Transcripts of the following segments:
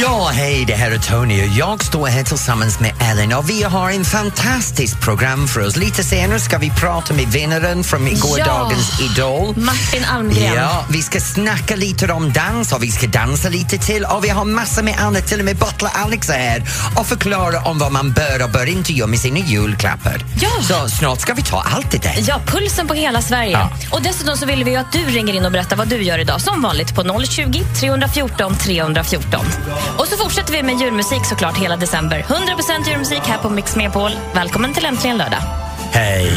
Ja, hej, det här är Tony och jag står här tillsammans med Ellen och vi har en fantastiskt program för oss. Lite senare ska vi prata med vinnaren från gårdagens Idol. Martin Almgren. Ja, vi ska snacka lite om dans och vi ska dansa lite till och vi har massor med annat. Till och med Butler Alex är här och förklarar om vad man bör och bör inte göra med sina julklappar. Ja. Så snart ska vi ta allt det där. Ja, pulsen på hela Sverige. Ja. Och dessutom så vill vi att du ringer in och berättar vad du gör idag. Som vanligt på 020 314 314. Och så fortsätter vi med julmusik såklart hela december. 100% julmusik här på Mix Megapol. Välkommen till Äntligen lördag. Hej!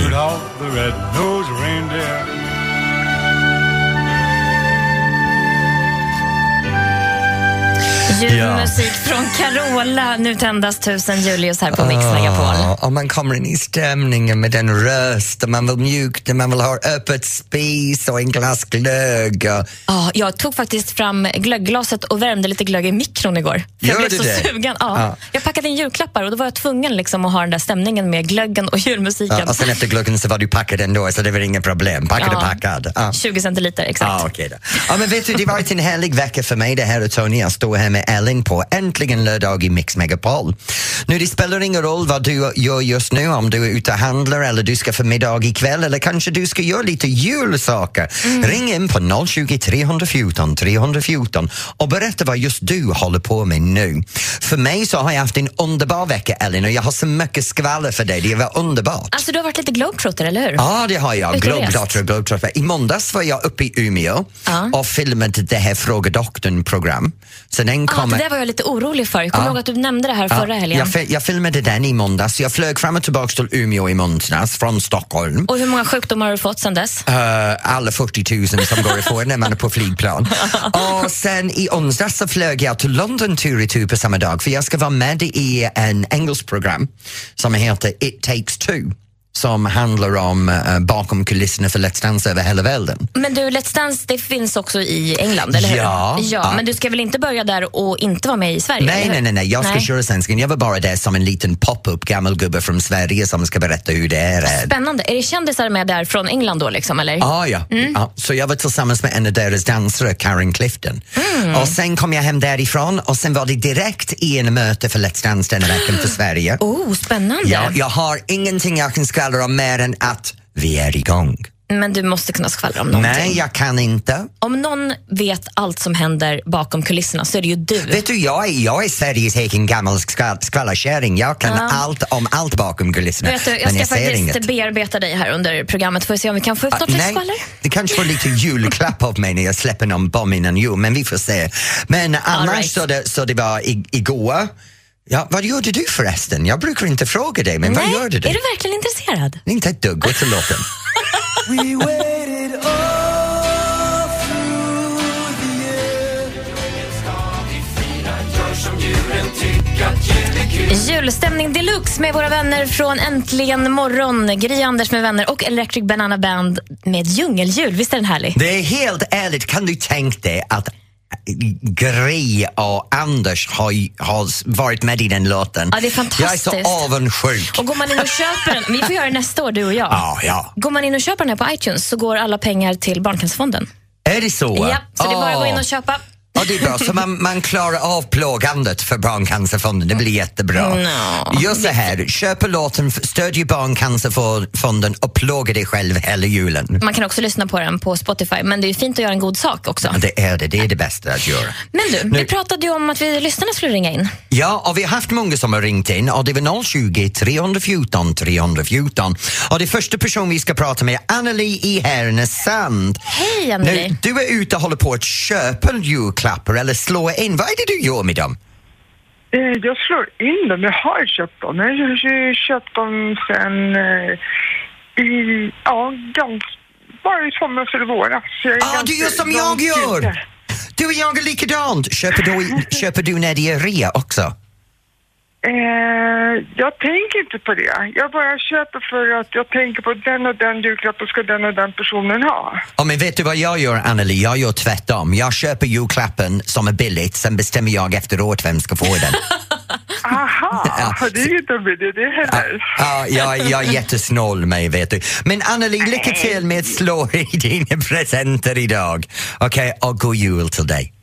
Julmusik från Carola. Nu tändas tusen Julius här på Mix Megapol. Ah, och man kommer in i stämningen med den röst och man vill mjukna, man vill ha öppet spis och en glass glögg. Ja, jag tog faktiskt fram glöggglaset och värmde lite glögg i mikron igår. För jag Gör blev så det? sugen. Ja. Ja. Jag packade in julklappar och då var jag tvungen liksom att ha den där stämningen med glöggen och julmusiken. ja, och sen efter glöggen så var du packad ändå så det var inga problem. Packad och Ja. packad. Ja. 20 centiliter, exakt. Ah, okej då. Ja, men vet du, det har varit en härlig vecka för mig det här och Tony. Jag står här med Ellen på Äntligen lördag i Mix Megapol. Nu, det spelar ingen roll vad du gör just nu, om du är ute och handlar eller du ska för middag ikväll eller kanske du ska göra lite julsaker. Ring in på 020 314 314 och berätta vad just du håller på med nu. För mig så har jag haft en underbar vecka Ellen och jag har så mycket skvaller för dig. Det var underbart. Alltså, du har varit lite globetrotter, eller hur? Ja, det har jag. Ute och. Globetrotter, Globetrotter. I måndags var jag uppe i Umeå Ja. och filmade det här Fråga doktorn-program. Så den Ah, kommer... det där var jag lite orolig för. Jag kommer Ja. ihåg att du nämnde det här förra helgen. jag, jag filmade den i måndags. Jag flög fram och tillbaka till Umeå i måndags från Stockholm. Och hur många sjukdomar har du fått sen dess? Eh, alla 40 000 som går ifrån när man är på flygplan. och sen i onsdags så flög jag till London tur och retur på samma dag för jag ska vara med i en engelsk program som heter It takes two som handlar om eh, bakom kulisserna för Let's Dance över hela världen. Men du, Let's Dance det finns också i England, eller hur? Ja. ja. Ja. Men du ska väl inte börja där och inte vara med i Sverige? Nej, nej, nej, nej, jag ska köra svenskan. Jag var bara där som en liten pop-up gammal gubbe från Sverige som ska berätta hur det är. Spännande. Är det kändisar med där från England då? Liksom, eller? Ah, ja. ja. Så jag var tillsammans med en av deras dansare, Karen Clifton. Och sen kom jag hem därifrån och sen var det direkt i en möte för Let's Dance denna veckan för Sverige. Oh, spännande. Ja, jag har ingenting jag kan skvallra om mer än att vi är igång. Men du måste kunna skvallra om någonting. Nej, jag kan inte. Om någon vet allt som händer bakom kulisserna så är det ju du. Vet du, jag är, jag är Sveriges egen gammal skvall- skvallerkärring. Jag kan Ja. allt om allt bakom kulisserna. Vet du, jag men ska jag faktiskt inget. bearbeta dig här under programmet för att se om vi kan få ut Ah, något litet skvaller. det kanske får lite julklapp av mig när jag släpper någon bomb innan jul, men vi får se. Men annars right. så, det, så det var igår. Ja, vad gjorde du förresten? Jag brukar inte fråga dig, men vad Nej, gör du? är du verkligen intresserad? Inte ett dugg, gå till låten. Julstämning deluxe med våra vänner från Äntligen morgon. Gry Anders med vänner och Electric Banana Band med djungeljul. Visst är den härlig? Det är helt ärligt, kan du tänka dig att Gry och Anders har, har varit med i den låten? Ja, det är fantastiskt. Jag är så avundsjuk. Och går man in och köper den, vi får göra det nästa år du och jag. Ja, ja. Går man in och köper den här på iTunes så går alla pengar till Barncancerfonden. Är det så? Ja, så det är bara att gå in och köpa. Ja, det är bra. Så man, man klarar av plågandet för Barncancerfonden. Det blir jättebra. Nå, Gör så här, köp låten, stödj Barncancerfonden och plåga dig själv hela julen. Man kan också lyssna på den på Spotify, men det är fint att göra en god sak också. Ja, Det är det, det är det bästa att göra. Men du, Nu- vi pratade ju om att vi lyssnarna skulle ringa in. Ja, och vi har haft många som har ringt in och det var 020 314 314. Och det första person vi ska prata med är Anneli i Härnösand. Hej Anneli. Nu, du är ute och håller på att köpa julklappar eller slå in. Vad är det du gör med dem? Eh, Jag slår in dem. Jag har köpt dem. Jag har köpt dem sen eh, i, ja, ganska, bara i somras eller våras. Är Ah, du gör som jag gör! Du och jag är likadant. Köper du, köper du när det är rea också? Eh, jag tänker inte på det. Jag bara köper för att jag tänker på den och den julklappen ska den och den personen ha. Ja, men vet du vad jag gör, Anneli? Jag gör tvärtom. Jag köper julklappen som är billigt, sen bestämmer jag efteråt vem ska få den. Aha, det är ju inte med det, det heller. Ja, jag, jag är jättesnål med vet du. Men Anneli, lycka till med att slå i dina presenter idag. Okej, och god jul till dig.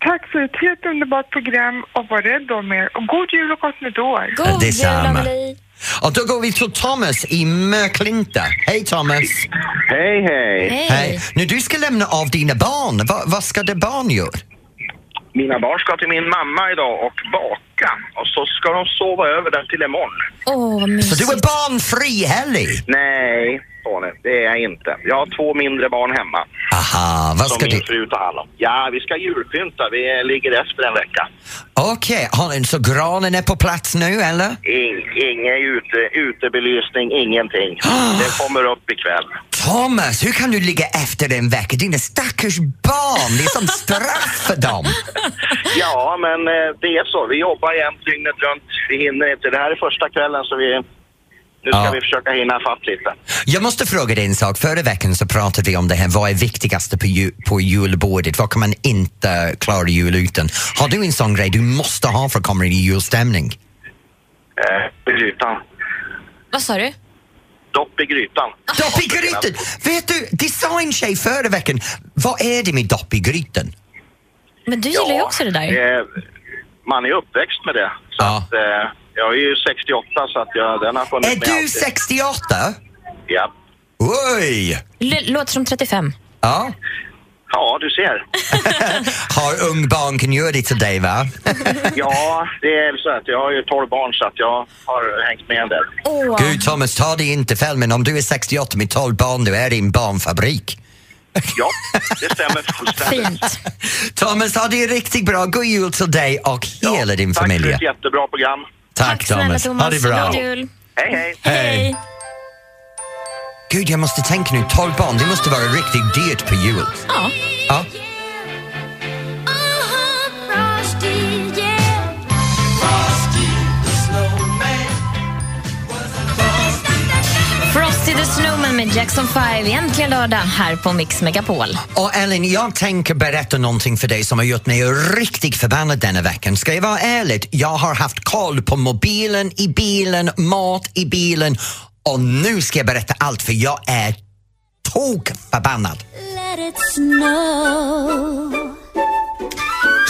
Tack för ett helt underbart program och var rädd om er. Och god jul och gott nytt år. God jul, detsamma. Anneli. Och då går vi till Thomas i Möklinta. Hej Thomas! Hej, hej! Hej. Hej! Nu du ska lämna av dina barn. Va, vad ska det barn göra? Mina barn ska till min mamma idag och baka. Och så ska de sova över där till imorgon. Åh, vad Så du är barnfri helg? Nej, Tony, det är jag inte. Jag har två mindre barn hemma Aha, vad som ska min du... fru tar hand om. Ja, vi ska julpynta. Vi ligger efter en vecka. Okej, okay. så granen är på plats nu eller? In, ingen ute, utebelysning, ingenting. Det kommer upp ikväll. Thomas, hur kan du ligga efter en vecka? Dina stackars barn, det är som straff för dem. Ja, men eh, det är så. Vi jobbar jämt dygnet runt. Vi hinner inte. Det här är första kvällen så vi... Nu ska Ja. vi försöka hinna fatt lite. Jag måste fråga dig en sak. Förra veckan så pratade vi om det här, vad är viktigast på, ju, på julbordet? Vad kan man inte klara jul utan? Har du en sån grej du måste ha för att komma in i julstämning? Eh, grytan. Vad sa du? Dopp i grytan. Dopp i grytan! Vet du, det sa en tjej förra veckan. Vad är det med dopp i grytan? Men du gillar ju också det där. eh, man är uppväxt med det. Så Ja. att, eh, jag är ju 68 så att jag, den har funnits Är med du alltid. 68? Ja. Oj! L- låter som 35. Ja. ja, du ser. Har ung barn kan göra det till dig va? Ja, det är så att jag har ju 12 barn så att jag har hängt med en del. Åh, Gud Thomas, ta dig inte fel men om du är 68 med 12 barn, du är i en barnfabrik. Ja, det stämmer fullständigt. fint. Thomas, ha det riktigt bra. God jul till dig och hela din Tack familj. för ett jättebra program. Tack snälla Thomas. Ha det bra. God jul. Hej, hej! Hej. Gud, jag måste tänka nu, 12 barn, det måste vara riktigt dyrt på jul. Ja. Ja. Frosty the Snowman med Jackson 5. Äntligen lördag här på Mix Megapol. Och Ellen, jag tänker berätta någonting för dig som har gjort mig riktigt förbannad denna veckan. Ska jag vara ärlig, jag har haft koll på mobilen i bilen, mat i bilen och nu ska jag berätta allt för jag är tok förbannad.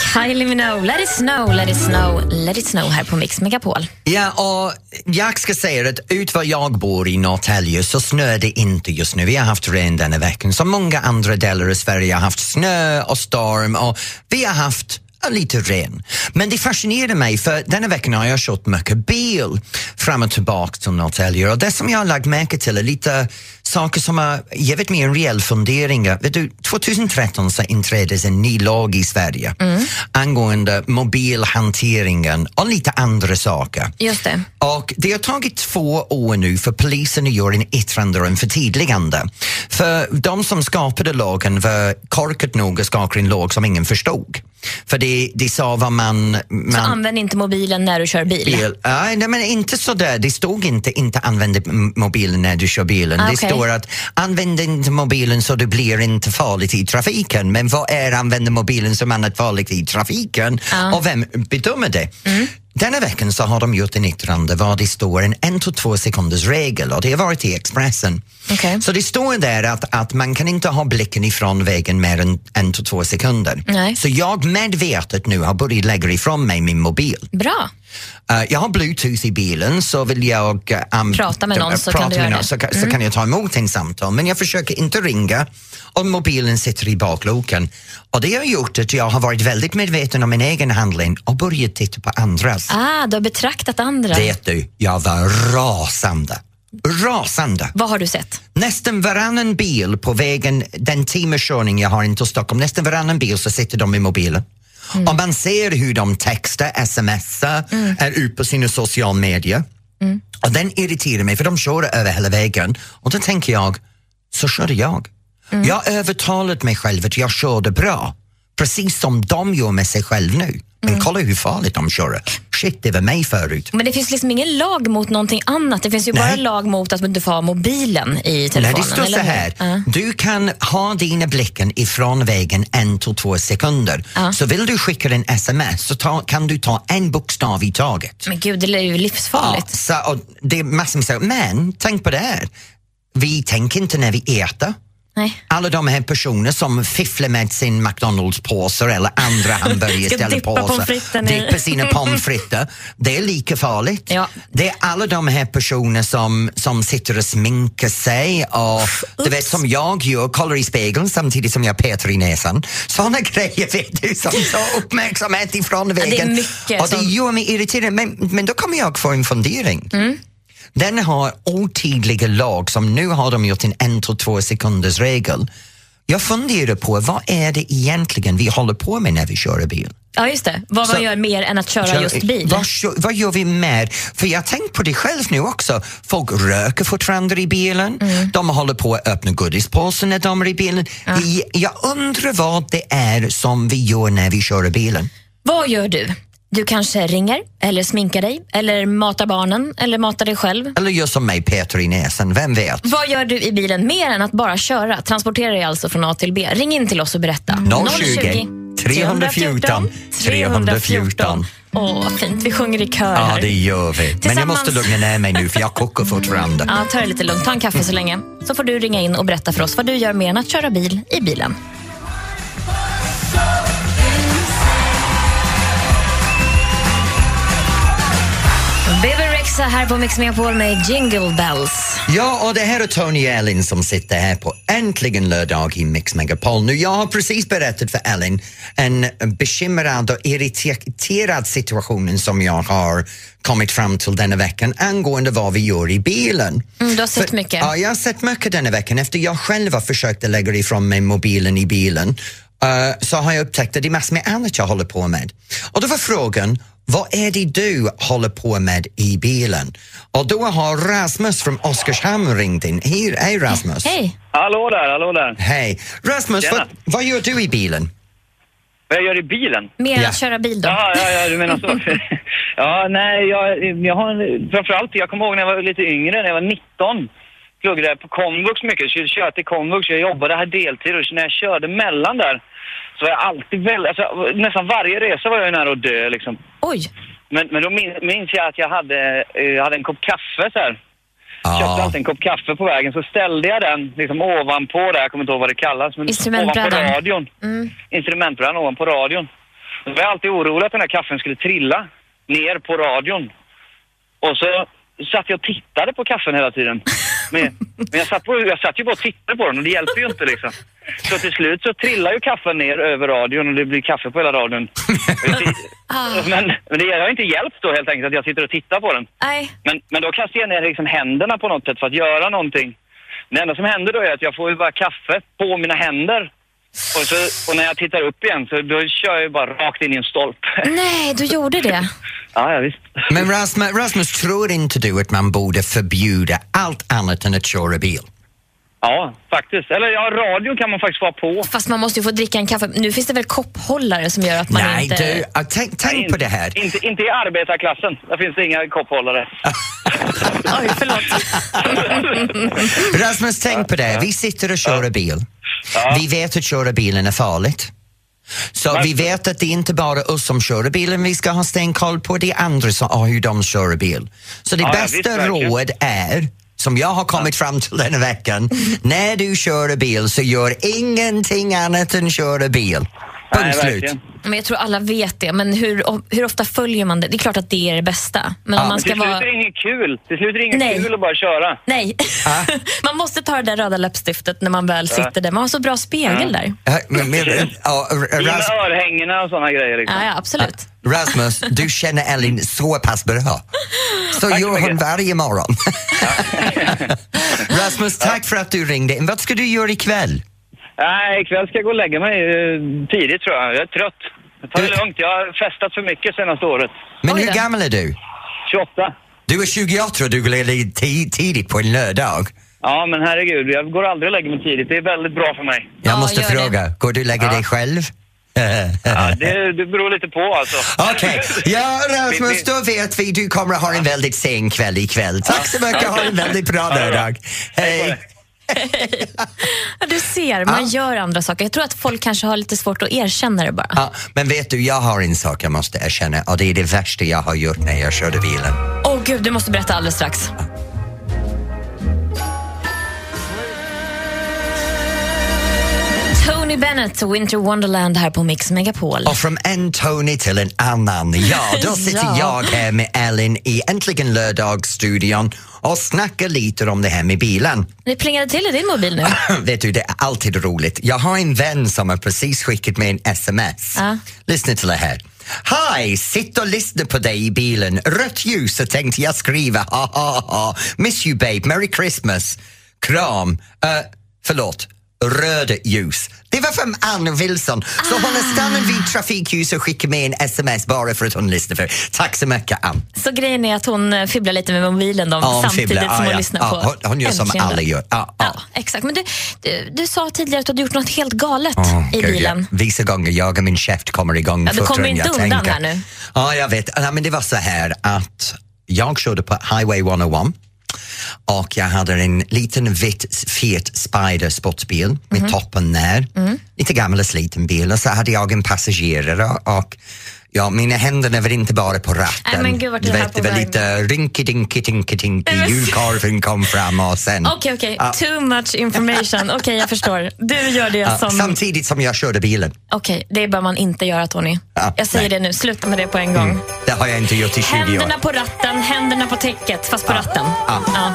Kylie Minogue, Let it snow, let it snow, let it snow här på Mix Megapol. Ja, och jag ska säga att ut var jag bor i Norrtälje så snöar det inte just nu. Vi har haft regn denna veckan. Som många andra delar av Sverige har haft snö och storm och vi har haft lite ren. Men det fascinerar mig för denna veckan har jag kört mycket bil fram och tillbaka till Norrtälje och det som jag har lagt märke till är lite saker som har givit mig en rejäl fundering. Vet du, 2013 så inträddes en ny lag i Sverige angående mobilhanteringen och lite andra saker. Just det. Och det har tagit två år nu för polisen att göra en yttrande och en förtydligande. För de som skapade lagen var korkat nog att skapa en lag som ingen förstod. För det, det sa vad man... Så man använd inte mobilen när du kör bil. bil. Nej, nej, men inte så där. Det stod inte inte använd mobilen när du kör bilen. Ah, okej. Står att använd inte mobilen så du blir inte farligt i trafiken. Men vad är använda mobilen som annat farligt i trafiken? Ja. Och vem bedömer det? Mm. Denna veckan så har de gjort en yttrande var det står en en till två sekunders regel och det har varit i Expressen. Okej. Så det står där att, att man kan inte ha blicken ifrån vägen mer än en till två sekunder. Nej. Så jag medvetet nu har börjat lägga ifrån mig min mobil. Bra. Uh, jag har bluetooth i bilen så vill jag um, Prata med någon så prata kan med någon, så, kan- så Mm. kan jag ta emot en samtal men jag försöker inte ringa och mobilen sitter i bakluckan. Och det har gjort att jag har varit väldigt medveten om min egen handling och börjat titta på andras. Ah, du har betraktat andra. Vet du, jag var rasande. Rasande. Vad har du sett? Nästan varannan bil på vägen, den timmerkörning jag har in till Stockholm, nästan varannan bil så sitter de i mobilen. Och man ser hur de textar, smsar, är ute på sina sociala medier. Och den irriterar mig för de kör över hela vägen. Och då tänker jag, så körde jag. Jag har övertalat mig själv att jag körde bra. Precis som de gör med sig själv nu. Men kolla hur farligt de kör. Shit, det var mig förut. Men det finns liksom ingen lag mot någonting annat. Det finns ju bara Nej. lag mot att du inte får ha mobilen i Nej, telefonen. det står så eller här. Ja. Du kan ha dina blicken ifrån vägen en till två sekunder. Ja. Så vill du skicka en sms så ta, kan du ta en bokstav i taget. Men gud, det är ju livsfarligt. så, och det är massor med saker. Men tänk på det här. Vi tänker inte när vi äter. Nej. Alla de här personer som fifflar med sin McDonalds-påsar eller andra i. Dippar sina pommes frites. Det är lika farligt. Ja. Det är alla de här personer som, som sitter och sminkar sig och du vet som jag gör, kollar i spegeln samtidigt som jag petar i näsan. Såna grejer vet du som tar uppmärksamhet ifrån det är vägen. mycket och det som- gör mig irriterad. Men, men då kommer jag få en fundering. Mm. Den har otydliga lag som nu har de gjort en en till två sekunders regel. Jag funderar på vad är det egentligen vi håller på med när vi kör bil? Ja, just det. Vad man gör mer än att köra Kör- just bil. Vad, vad gör vi mer? För jag tänkt på det själv nu också. Folk röker fortfarande i bilen. Mm. De håller på att öppna godispåsen när de är i bilen. Jag, jag undrar vad det är som vi gör när vi kör bilen. Vad gör du? Du kanske ringer, eller sminkar dig, eller matar barnen, eller matar dig själv. Eller gör som mig, Peter i näsan, vem vet? Vad gör du i bilen mer än att bara köra? Transportera dig alltså från A till B. Ring in till oss och berätta. 020 314 314. Åh, vad fint. Vi sjunger i kör Ja, här. det gör vi. Men jag Tillsammans- måste lugna ner mig nu för jag kokar fortfarande. Ja, ta det lite lugnt. Ta en kaffe så länge. Så får du ringa in och berätta för oss vad du gör mer än att köra bil i bilen. Rexa här på Mix Megapol med Jingle Bells. Ja, och det här är Tony Elin som sitter här på Äntligen lördag i Mix Megapol. Nu, jag har precis berättat för Elin en bekymrad och irriterad situation som jag har kommit fram till denna veckan angående vad vi gör i bilen. Mm, du har sett För- mycket. Ja, jag har sett mycket denna veckan. Efter jag själv har försökt att lägga ifrån mig mobilen i bilen eh, så har jag upptäckt att det är massor med annat jag håller på med. Och då var frågan, vad är det du håller på med i bilen? Och då har Rasmus från Oskarshamn ringt in. Hej, hej Rasmus! Hej! Hallå där, hallå där. Hej! Rasmus, vad, vad gör du i bilen? Vad jag gör i bilen? Mer Ja. att köra bil då? Ja, ja, ja, du menar så. ja, nej, jag, jag har en- framförallt, jag kommer ihåg när jag var lite yngre, när jag var 19. Pluggade jag på komvux mycket, så jag körde till komvux, jag jobbade här deltid och när jag körde mellan där så var jag alltid väldigt, alltså, nästan varje resa var jag nära att dö liksom. Oj! Men, men då min, minns jag att jag hade, eh, jag hade en kopp kaffe så här. Köpte Ja, alltid en kopp kaffe på vägen, så ställde jag den liksom ovanpå där, jag kommer inte ihåg vad det kallas, men ovanpå radion. Mm. Instrumentbrädan ovanpå radion. Då var jag alltid orolig att den här kaffen skulle trilla ner på radion. Och så satt jag och tittade på kaffen hela tiden. Men, men jag, satt på, jag satt ju bara och tittade på den och det hjälper ju inte liksom. Så till slut så trillar ju kaffen ner över radion och det blir kaffe på hela radion. Men, men det har inte hjälpt då helt enkelt att jag sitter och tittar på den. Nej. Men, men då kastar jag ner liksom händerna på något sätt för att göra någonting. Det enda som händer då är att jag får ju bara kaffe på mina händer. Och, så, och när jag tittar upp igen så då kör jag bara rakt in i en stolpe. Nej, du gjorde det. ja, ja, visst. men Rasmus, Rasmus, tror inte du att man borde förbjuda allt annat än att köra bil? Ja, faktiskt. Eller ja, radion kan man faktiskt vara på. Fast man måste ju få dricka en kaffe. Nu finns det väl kopphållare som gör att man Nej, inte... du, ah, tänk, tänk på det här. Inte, inte i arbetarklassen. Där finns det inga kopphållare. Oj, förlåt. Rasmus, tänk på det. Vi sitter och kör bil. Vi vet att köra bilen är farligt. Så vi vet att det är inte bara oss som kör bilen vi ska ha stenkoll på, det är andra som har hur de kör bil. Så det Ja, ja, bästa visst, verkligen. råd är, som jag har kommit fram till den veckan, när du kör bil så gör ingenting annat än köra bil. Nej, Punkt slut. verkligen. Men jag tror alla vet det. Men hur, hur ofta följer man det? Det är klart att det är det bästa. Men Ja, om man Till ska slut vara... är det inget kul. Till slut är det inget Nej. kul att bara köra. Nej. man måste ta det där röda läppstiftet när man väl sitter där. Man har så bra spegel där. Ja, men- men- ja, I med Ras- örhängena och såna grejer liksom. Ja, ja, absolut. Rasmus, du känner Ellen så pass bra. Så Tack gör hon varje morgon. Rasmus, tack för att du ringde. Vad ska du göra ikväll? Nej, ikväll ska jag gå och lägga mig eh, tidigt tror jag. Jag är trött. Jag tar det lugnt. Jag har festat för mycket senaste året. Men hur gammal är du? 28. Du är 28 och du går och lägger dig ti- tidigt på en lördag. Ja, men herregud. Jag går aldrig och lägger mig tidigt. Det är väldigt bra för mig. Jag Ja, måste det. fråga, går du och lägger Ja. dig själv? Ja, det, det beror lite på alltså. Okej, ja Rasmus, då vet vi. Du kommer att ha en väldigt sen kväll ikväll. Tack så mycket, ha en väldigt bra lördag. Hej! Ja, du ser, man gör andra saker. Jag tror att folk kanske har lite svårt att erkänna det bara. Ja, men vet du, jag har en sak jag måste erkänna och det är det värsta jag har gjort när jag körde bilen. Åh gud, du måste berätta alldeles strax. Tony Bennett, Winter Wonderland här på Mix Megapol. Och från en Tony till en annan. Ja, då sitter Ja. jag här med Ellen i Äntligen lördag-studion och snackar lite om det här med bilen. Det plingade till i din mobil nu. Vet du, det är alltid roligt. Jag har en vän som har precis skickat mig en sms. Ja. Lyssna till det här. Hej, sitt och lyssna på dig i bilen. Rött ljus så tänkte jag skriva ha ha ha. Miss you babe, Merry Christmas. Kram. Uh, förlåt. Röda ljus. Det var från Ann Wilson. Så hon har stannat vid trafikljus och skickat mig en sms bara för att hon lyssnar för. Tack så mycket Ann. Så grejen är att hon eh, fibblar lite med mobilen då, Ja, samtidigt fibblar. som Ja, hon ja. lyssnar Ja, på hon- hon gör som alla gör. Ja. Ja, exakt. Men du, du, du sa tidigare att du hade gjort något helt galet Åh, i bilen. Ja. Vissa gånger jag och min käft kommer igång Ja, du kommer inte undan tänker. här nu. Ja, jag vet. Ja, men det var så här att jag körde på Highway 101 och jag hade en liten vitt fet Spider sportbil Mhm. med toppen ner. Mm. Lite gammal och sliten bil och så hade jag en passagerare och Ja, mina händer var inte bara på ratten. Nej, men gud, vart är du det här vet, på det var lite rinky-dinky-tinky-tinky, Nej, men- julkorven kom fram och sen... Okej, okej. Ja. Too much information. Okej, jag förstår. Du gör det Ja, som... Samtidigt som jag körde bilen. Okej, det bör man inte göra, Tony. Ja, jag säger nej. det nu. Sluta med det på en gång. Det har jag inte gjort i 20 år. Händerna på ratten, händerna på täcket, fast på ratten. Ja. Ja.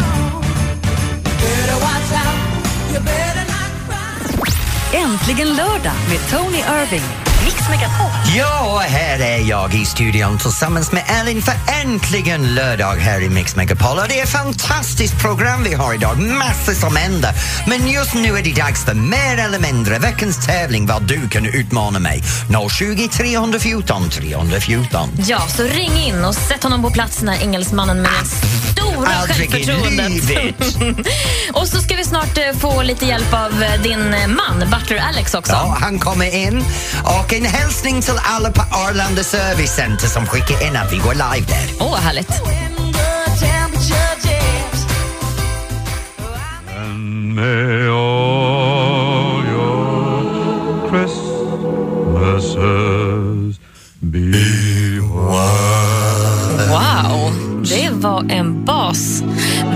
Äntligen lördag med Tony Irving. Mix Megapol. Ja, här är jag i studion tillsammans med Elin för äntligen lördag här i Mix Megapol. Och det är ett fantastiskt program vi har idag, massor som händer. Men just nu är det dags för mer eller mindre veckans tävling vad du kan utmana mig. 020 314 314. ja, så ring in och sätt honom på plats när engelsmannen med det stora självförtroendet. och så ska vi snart eh, få lite hjälp av eh, din eh, man, Butler Alex också. Ja, han kommer in. Och en hälsning till alla på Arlanda Service Center som skickar in att vi går live där. Åh, härligt. And var en bas.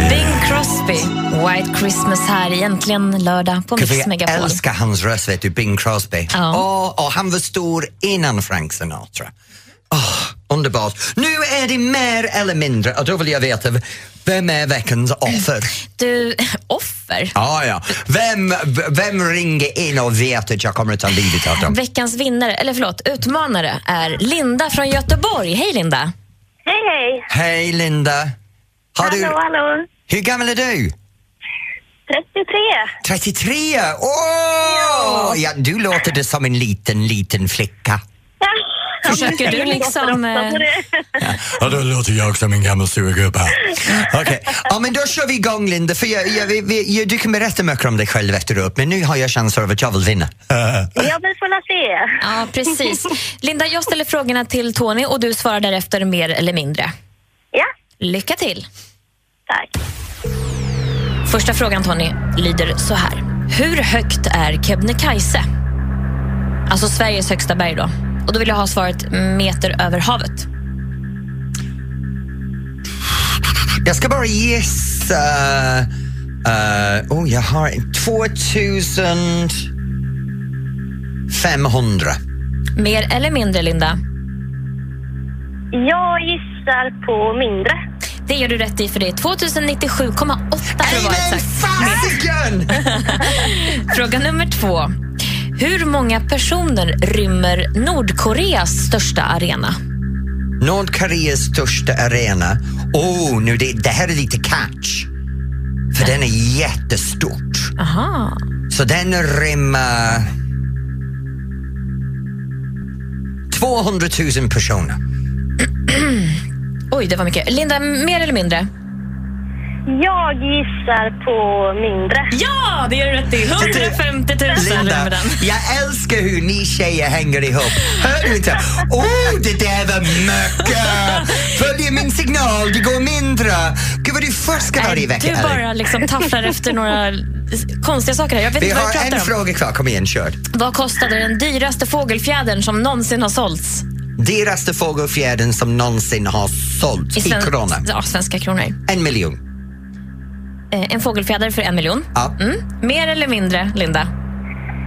Bing Crosby, White Christmas här egentligen lördag på Mix jag Megapol. älskar hans röst, vet du, Bing Crosby. Ja. Åh, och han var stor innan Frank Sinatra. Åh, underbart. Nu är det mer eller mindre, och då vill jag veta, vem är veckans offer? Du, offer? Ja, ja. Vem, vem ringer in och vet att jag kommer att ta livet av dem? Veckans vinnare, eller förlåt, utmanare är Linda från Göteborg. Hej Linda! Hej, hej! Hej Linda! Har Hallå, du, hallå! hur gammal är du? 33. 33? Åh! Ja, du låter det som en liten, liten flicka. Ja. Försöker du liksom, eh, Ja, då låter jag som en gammal surgubbe. Okej, ja, men då kör vi igång Linda. För jag, jag, vi, vi, jag, du kan berätta mycket om dig själv efteråt, men nu har jag chansen över att jag vill vinna. Ja, vi får la se. Ja, precis. Linda, jag ställer frågorna till Tony och du svarar därefter mer eller mindre. Lycka till! tack. Första frågan Tony lyder så här. Hur högt är Kebnekaise? Alltså Sveriges högsta berg då. Och då vill jag ha svaret meter över havet. Jag ska bara gissa... Uh, oh, jag har 2500. Mer eller mindre, Linda? Jag gissar på mindre. Det gör du rätt i, för det är 2097,8 för att vara exakt. Fråga nummer två. Hur många personer rymmer Nordkoreas största arena? Nordkoreas största arena. Oh, nu det, det här är lite catch. För den är jättestort. Aha. Så den rymmer 200 000 personer. Oj, det var mycket. Linda, mer eller mindre? Jag gissar på mindre. Ja, det är rätt i. 150 000 Linda, jag älskar hur ni tjejer hänger ihop. Hör du inte? Oh, det där var mycket! Följer min signal, det går mindre. Gud vad du fuskar varje vecka, du bara liksom tafflar efter några konstiga saker här. Jag vet Vi inte vad har jag pratar en om. fråga kvar, kom igen kör. Vad kostade den dyraste fågelfjädern som någonsin har sålts? Dyraste fågelfjädern som någonsin har sålts i, sven- krona. Ja, svenska kronor. En miljon. Eh, en fågelfjäder för en miljon. Ja. Mm. Mer eller mindre, Linda?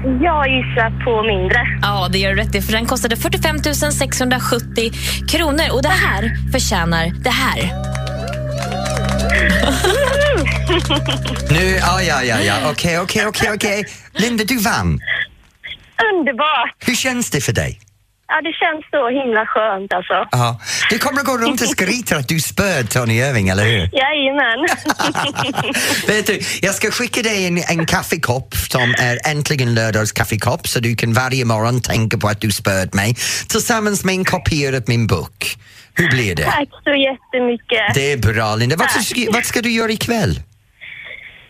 Jag gissar på mindre. Ja, det gör du rätt i, för den kostade 45 670 kronor. Och det här förtjänar det här. Nu, ja, ja, ja, ja, okej, okej, okej, okej. Linda, du vann. Underbart! Hur känns det för dig? Ja, det känns så himla skönt alltså. Ja. Du kommer att gå runt och skryta att du spöd Tony Irving, eller hur? Jajamän. Vet du, jag ska skicka dig en, en kaffekopp som är äntligen lördags kaffekopp så du kan varje morgon tänka på att du spöd mig tillsammans med en kopia av min bok. Hur blir det? Tack så jättemycket. Det är bra Linda. Vad ska, vad ska du göra ikväll?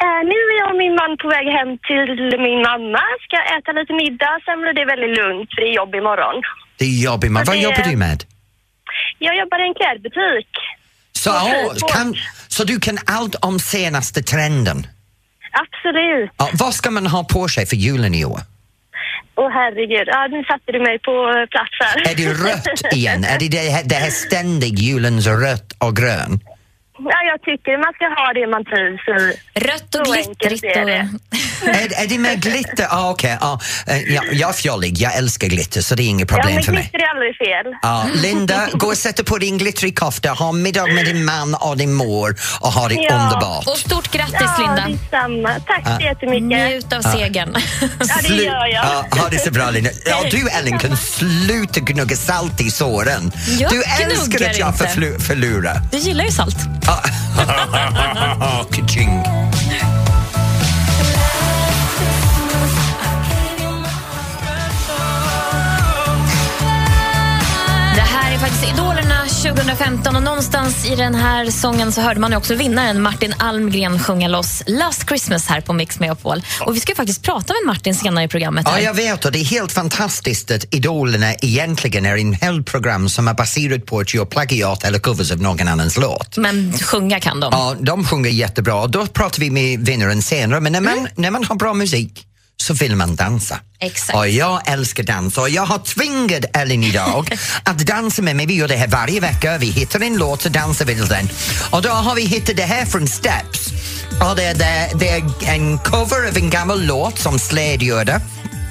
Eh, nu är jag och min man på väg hem till min mamma. Ska äta lite middag, sen blir det väldigt lugnt för det är jobb imorgon. Det är men Ja, vad det- jobbar du med? Jag jobbar i en klädbutik. Så, sjukvård. kan, så du kan allt om senaste trenden? Absolut. Ja, vad ska man ha på sig för julen i år? Åh herregud, ja, nu satte du mig på eh, plats här. Är det rött igen? Är det det här, det här ständig julens rött och grön? Ja, jag tycker man ska ha det man trivs i. Rött och glittrigt. enkelt är det. Är, är det med glitter? Ah, okej. ah, eh, ja, jag är fjollig, jag älskar glitter så det är inget Ja, problem men för mig. glitter är aldrig fel. Ja, Linda, gå och sätta på din glittriga kofta, ha middag med din man och din mor och ha det Ja. underbart. och stort grattis, Ja, Linda. detsamma. Tack så jättemycket. Njut av segern. Ja, det gör jag. Ja, ha det så bra Linda. Ja, du Ellen kan sluta gnugga salt i såren. Jag du älskar att jag förlorar. Du gillar ju salt. Det här är faktiskt Idolerna 2015 och någonstans i den här sången så hörde man också vinnaren Martin Almgren sjunga loss Last Christmas här på Mix Megapol. Och vi ska faktiskt prata med Martin senare i programmet. Ja, Här. jag vet och det är helt fantastiskt att Idolerna egentligen är en hel program som är baserat på att göra plagiat eller covers av någon annans låt. Men sjunga kan de. Ja, de sjunger jättebra då pratar vi med vinnaren senare men när man, när man har bra musik så vill man dansa. Exakt. Och jag älskar dans och jag har tvingat Ellen idag att dansa med mig. Vi gör det här varje vecka. Vi hittar en låt och dansar vi till den. Och då har vi hittat det här från Steps. Och det, det, det är en cover av en gammal låt som Slade gjorde.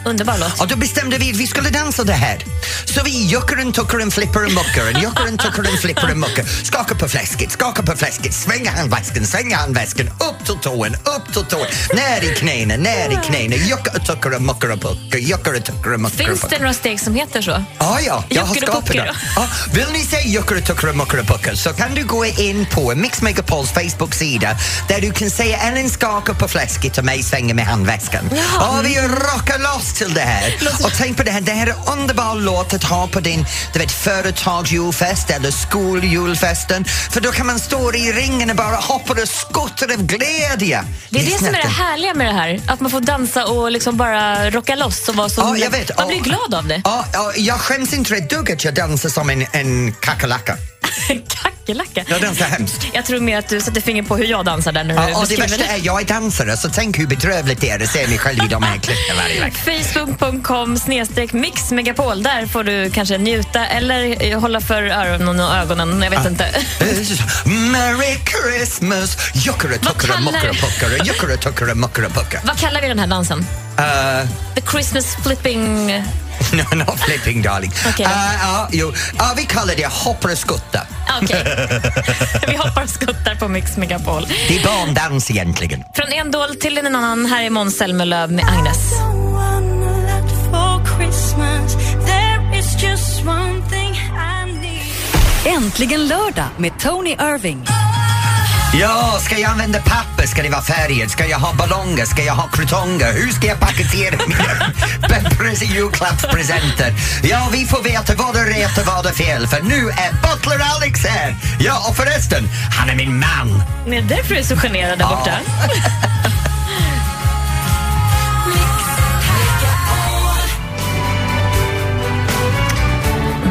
Underbar låt. Och då bestämde vi att vi skulle dansa det här. Så vi juckar en tuckar en flippar en muckar, en juckar en tuckar en flippar en muckar. Skaka på fläsket, skaka på fläsket, svänga handväskan, svänga handväskan, upp till tån, upp till tån, ner i knäna, ner i knäna, jucka och tuckar och muckar och puckar, juckar och tuckar och muckar och Finns det några steg som heter så? Ja, ja, jag har och skapat då? Ja, vill ni se Juckar och tuckar och muckar och puckar så kan du gå in på Mix Megapols Facebook-sida där du kan se Ellen skaka på fläsket och mig svänga med handväskan. Ja, vi rockar loss till det här. Och tänk på det här, det här är en underbar låt att ha på din du vet, företagsjulfest eller skoljulfesten för då kan man stå i ringen och bara hoppa och skutta av glädje. Det är det som är det härliga med det här. Att man får dansa och liksom bara rocka loss och vara så... Ja, jag vet. Man blir glad av det. Ja, ja, jag skäms inte ett dugg att jag dansar som en, en kackerlacka. Kackerlacka. Jag dansar hemskt. Jag tror mer att du sätter fingret på hur jag dansar där du Ja, och det värsta är, jag är dansare så tänk hur bedrövligt det är att se mig själv i de här klippen varje vecka. Facebook.com snedstreck mixmegapol. Där får du kanske njuta eller eh, hålla för öronen och ögonen. Jag vet Ah. inte. Merry Christmas! Juckare, tuckare, kallar- muckare, puckare, juckare, tuckare, muckare, puckare. Vad kallar vi den här dansen? Uh, The Christmas flipping... no, not flipping darling. Okej. Uh, jo, ja, vi kallar det hoppa och skutta. Ah, Okej. vi hoppar och skuttar på Mix Megapol. Det är barndans egentligen. Från en dål till en annan. Här är Måns Zelmerlöw med Agnes. Äntligen lördag med Tony Irving. Ja, ska jag använda papper? Ska det vara färger? Ska jag ha ballonger? Ska jag ha krutonger? Hur ska jag paketera mina... Julklappspresenter. Ja, vi får veta vad är rätt och vad är fel för nu är Butler Alex här. Ja, och förresten, han är min man. Det är därför du är så generad där borta.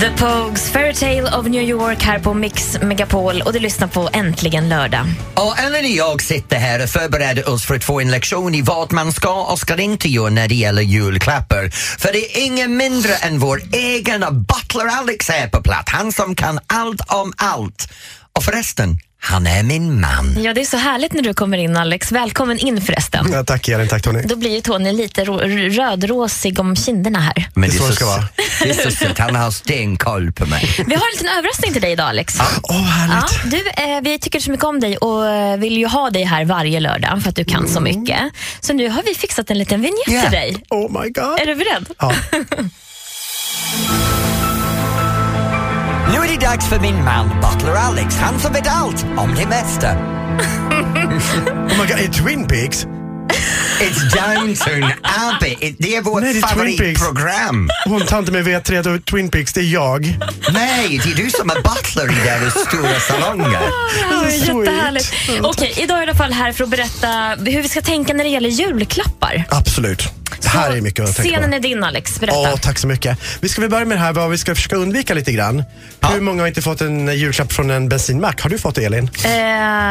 The Pogues Fairytale of New York här på Mix Megapol och du lyssnar på Äntligen lördag. Och Ellen och jag sitter här och förbereder oss för att få en lektion i vad man ska och ska inte göra när det gäller julklappar. För det är ingen mindre än vår egen Butler Alex här på plats. Han som kan allt om allt. Och förresten, han är min man. Ja, det är så härligt när du kommer in Alex. Välkommen in förresten. Ja, tack Elin, tack Tony. Då blir ju Tony lite ro- rödrosig om kinderna här. Men Det är så det ska vara. det är så sött. Han har stenkoll på mig. Vi har en liten överraskning till dig idag Alex. Åh, Ja, härligt. du, eh, vi tycker så mycket om dig och eh, vill ju ha dig här varje lördag för att du kan så mycket. Så nu har vi fixat en liten vignett Ja. till dig. Oh my god. Är du beredd? Ja. Är dags för min man Butler Alex. Han som vet allt om det mesta. Oh my god, är Twin Peaks? It's Downton Abbey. It- Det är vårt Nej, det är Twin Peaks. favoritprogram. Hon tanten med V3 och Twin Peaks, det är jag. Nej, det är du som är butler i deras stora salonger. Ja, Det är jättehärligt. Okej, idag är jag i alla fall här för att berätta hur vi ska tänka när det gäller julklappar. Absolut. Det här är mycket att tänka Scenen på. är din Alex, berätta. Åh, tack så mycket. Vi ska väl börja med det här vad vi ska försöka undvika lite grann. Hur många har inte fått en julklapp från en bensinmack? Har du fått det Elin? Eh,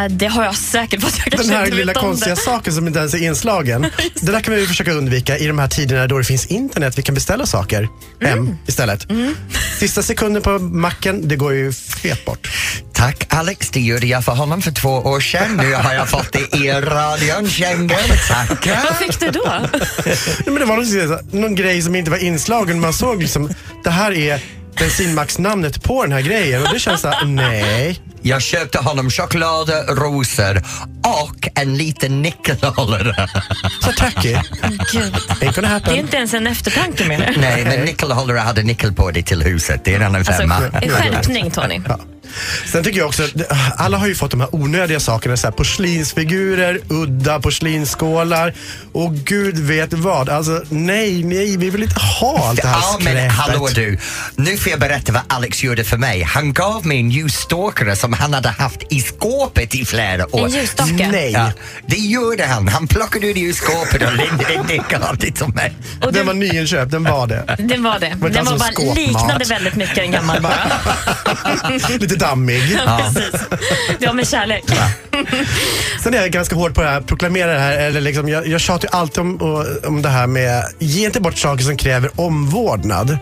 det har jag säkert fått. Jag kanske Den här inte lilla om konstiga det. saken som inte ens är inslagen. Det där kan vi försöka undvika i de här tiderna då det finns internet. Vi kan beställa saker hem Mm. istället. Sista sekunden på macken, det går ju fet bort. Tack Alex, det gjorde jag för honom för två år sedan. Nu har jag fått det i radion. Kängor, tackar. Vad fick du då? Nej, men det var någon, någon grej som inte var inslagen. Man såg liksom, det här är bensinmacksnamnet på den här grejen och det känns så här, nej. Jag köpte honom choklad, rosor och en liten nickelhållare. Så tacky. Gud. Ain't gonna Det är inte ens en eftertanke med det. Nej, men nickelhållare hade nickel på det till huset. Det är en annan Alltså, femma. skärpning Tony. Ja. Sen tycker jag också, alla har ju fått de här onödiga sakerna, så här porslinsfigurer, udda porslinsskålar och gud vet vad. Alltså nej, nej, vi vill inte ha allt det här Ja, men skräpet. hallå du. Nu får jag berätta vad Alex gjorde för mig. Han gav mig en ljusstakare som han hade haft i skåpet i flera år. En ljusstake? Nej. Ja, det gjorde han. Han plockade ur det ur skåpet och lämnade en nickel av det till mig. Och Den var nyinköpt, den var det. det var det. Den var alltså bara skåpmat. liknade väldigt mycket en gammal bara. Lite dammig. Precis. Det var med kärlek. Sen är jag ganska hård på det här, proklamera det här, eller liksom, jag, jag tjatar ju alltid om, om det här med, ge inte bort saker som kräver omvårdnad.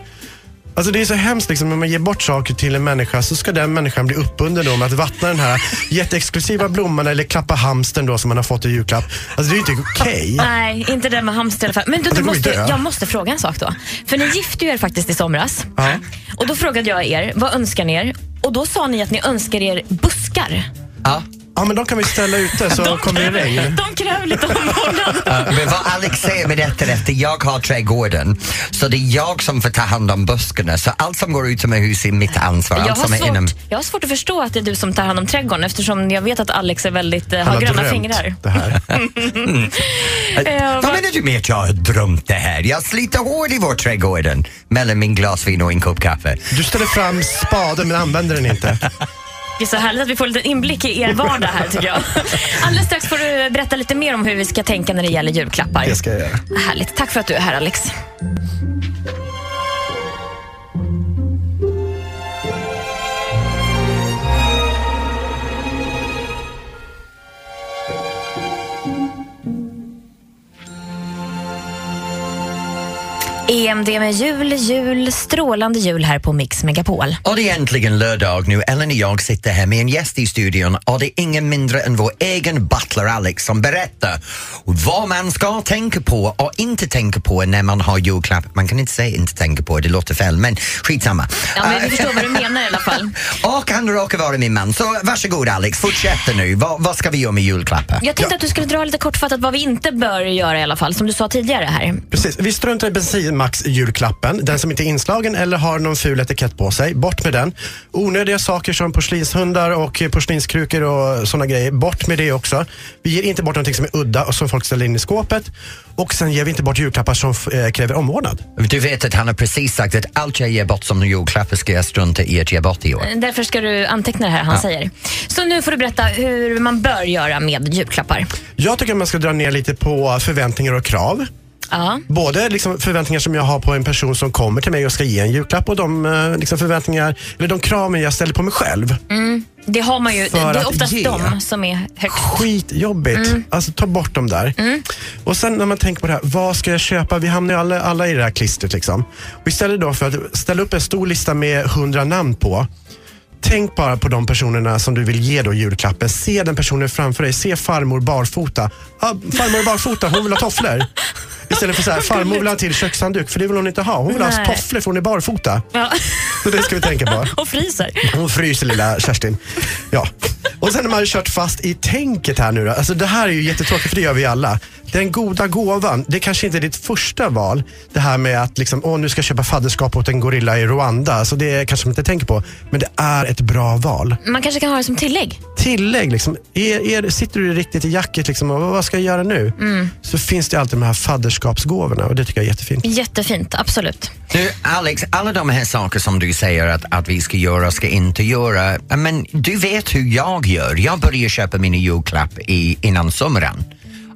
Alltså det är så hemskt liksom, när man ger bort saker till en människa så ska den människan bli uppbunden då med att vattna den här jätteexklusiva blomman eller klappa hamstern då som man har fått i julklapp. Alltså det är ju inte okej. Nej, inte det med hamster i alla fall. Men du, du måste, jag måste fråga en sak då. För ni gifte ju er faktiskt i somras. Ja. Och då frågade jag er, vad önskar ni er? Och då sa ni att ni önskar er buskar. Ja. Ja men de kan vi ställa ute så kommer det regn. de kräver lite omvårdnad. Men vad Alex säger med detta efter, jag har trädgården så det är jag som får ta hand om buskarna så allt som går utomhus är mitt ansvar. Jag allt har, som är inom... svårt, jag har svårt att förstå att det är du som tar hand om trädgården eftersom jag vet att Alex är väldigt, Han har har gröna fingrar. det här. Eh, Vad vad- menar du med att jag har drömt det här? Jag sliter hårt i vår trädgården mellan min glasvin och en kopp kaffe. Du ställer fram spaden men använder den inte. Det är så härligt att vi får lite inblick i er vardag här tycker jag. Alldeles strax får du berätta lite mer om hur vi ska tänka när det gäller julklappar. Det ska jag göra. Härligt. Tack för att du är här Alex. EMD med jul, jul, strålande jul här på Mix Megapol. Och det är äntligen lördag nu. Ellen och jag sitter här med en gäst i studion och det är ingen mindre än vår egen butler Alex som berättar vad man ska tänka på och inte tänka på när man har julklapp. Man kan inte säga inte tänka på, det låter fel, men skitsamma. Ja, men vi Eh, förstår vad du menar i alla fall. och han råkar vara min man. Så varsågod Alex, fortsätt nu. Vad, vad ska vi göra med julklappar? Jag tänkte att du skulle dra lite kortfattat vad vi inte bör göra i alla fall, som du sa tidigare här. Precis. Vi struntar i bensinmax-julklappen. Den som inte är inslagen eller har någon ful etikett på sig. Bort med den. Onödiga saker som porslinshundar och porslinskrukor och sådana grejer. Bort med det också. Vi ger inte bort någonting som är udda och som folk ställer in i skåpet. Och sen ger vi inte bort julklappar som eh, kräver omvårdnad. Du vet att han har precis sagt att allt jag ger bort som julklappar ska jag strunta i att ge bort i år. Därför ska du anteckna det här han säger. Så nu får du berätta hur man bör göra med julklappar. Jag tycker att man ska dra ner lite på förväntningar och krav. Ja. Både liksom förväntningar som jag har på en person som kommer till mig och ska ge en julklapp och de eh, liksom förväntningar, eller de kraven jag ställer på mig själv. Det har man ju. För det är oftast de som är högst. Skitjobbigt. Alltså ta bort dem där. Och sen när man tänker på det här, vad ska jag köpa? Vi hamnar ju alla, alla i det här klistret. Liksom. Och istället då för att ställa upp en stor lista med hundra namn på, Tänk bara på de personerna som du vill ge då julklappen. Se den personen framför dig. Se farmor barfota. Ah, farmor barfota, hon vill ha tofflor. Istället för så här, farmor vill ha till kökshandduk, för det vill hon inte ha. Hon vill ha Nej. tofflor för hon är barfota. Ja. Så det ska vi tänka på. Och fryser. Hon fryser lilla Kerstin. Ja. Och sen har man kört fast i tänket här nu då. Alltså det här är ju jättetråkigt för det gör vi alla. Den goda gåvan, det kanske inte är ditt första val. Det här med att liksom, åh, nu ska jag köpa fadderskap åt en gorilla i Rwanda. Alltså det kanske man inte tänker på. Men det är ett bra val. Man kanske kan ha det som tillägg. Tillägg, liksom, är, är, sitter du riktigt i jacket liksom, och vad ska jag göra nu? Så finns det alltid de här fadderskapsgåvorna och det tycker jag är jättefint. Jättefint, absolut. Du, Alex, alla de här saker som du säger att, att vi ska göra och ska inte göra, men du vet hur jag gör. Jag börjar köpa mina julklapp i, innan sommaren.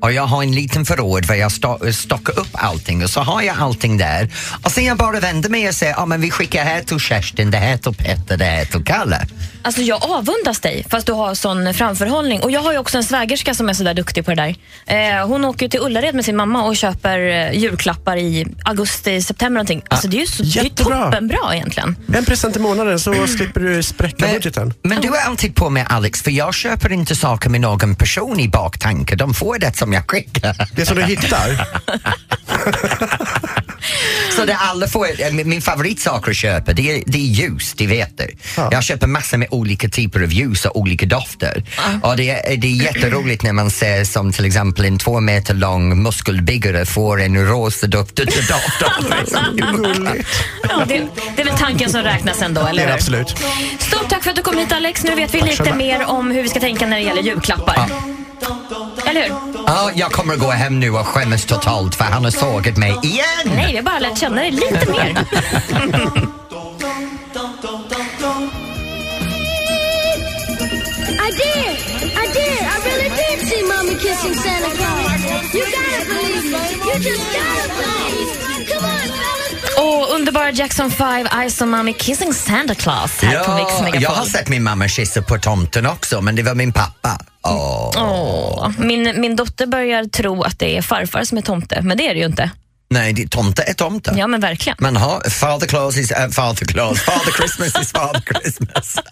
Och jag har en liten förråd där jag sto- stockar upp allting och så har jag allting där. Och sen jag bara vänder mig och säger, ja men vi skickar här till Kerstin, det här till Petter, det här till Kalle. Alltså jag avundas dig fast du har sån framförhållning. Och jag har ju också en svägerska som är sådär duktig på det där. Eh, hon åker ju till Ullared med sin mamma och köper eh, julklappar i augusti, september någonting. Alltså det är ju så, det är toppenbra egentligen. En present i månaden så slipper du spräcka budgeten. men du är alltid på med Alex, för jag köper inte saker med någon person i baktanke. De får det som jag skickar. Det som du hittar. Så det alla får, eh, min min favoritsaker att köpa det är, det är ljus, det vet du. Ja. Jag köper massor med olika typer av ljus och olika dofter. Och det är, det är jätteroligt när man ser som till exempel en två meter lång muskelbyggare får en rosa doft. Ja, det, det är väl tanken som räknas ändå, eller hur? absolut. Stort tack för att du kom hit Alex. Nu vet vi Tack lite mer om hur vi ska tänka när det gäller julklappar. Eller hur? Ja, jag kommer att gå hem nu och skämmas totalt för han har sågat mig igen. Nej, vi har bara lärt känna dig lite mer. I did! I did! I really did see Mommy kissing Santa Claus! You gotta believe me! You just gotta believe! Come on! Och underbara Jackson 5, Ice on Mommy Kissing Santa Claus här på Mix Ja, Megapol. jag har sett min mamma kissa på tomten också, men det var min pappa. Åh. Åh, min, min dotter börjar tro att det är farfar som är tomte, men det är det ju inte. Nej, det, tomte är tomte. Ja, men verkligen. Man har Father Claus is uh, Father Claus, Father Christmas is Father Christmas.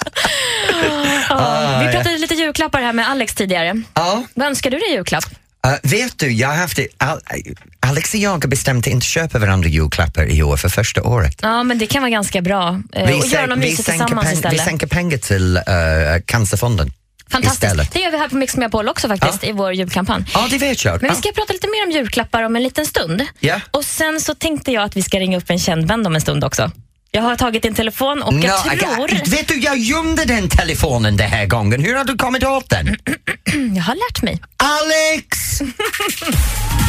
Ja, vi pratade lite julklappar här med Alex tidigare. Ja. Vad önskar du dig i julklapp? Uh, vet du, jag har haft det, Al- Alex och jag har bestämt att inte köpa varandra julklappar i år för första året. Ja, men det kan vara ganska bra. Eh, och göra något mysigt tillsammans pen- vi istället. sänker pengar till uh, Cancerfonden Fantastiskt. istället. Det gör vi här på Mix Megapol också faktiskt, i vår julkampanj. Ja, det vet jag. Men vi Ja. ska prata lite mer om julklappar om en liten stund. Ja. Och sen så tänkte jag att vi ska ringa upp en känd vän om en stund också. Jag har tagit din telefon och jag Nå, tror... jag- vet du, jag gömde den telefonen den här gången. Hur har du kommit åt den? Jag har lärt mig. Alex!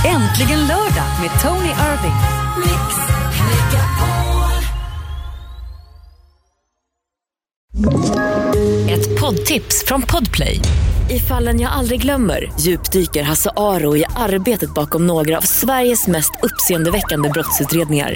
Äntligen lördag med Tony Irving. Ett poddtips från Podplay. I fallen jag aldrig glömmer djupdyker Hasse Aro i arbetet bakom några av Sveriges mest uppseendeväckande brottsutredningar.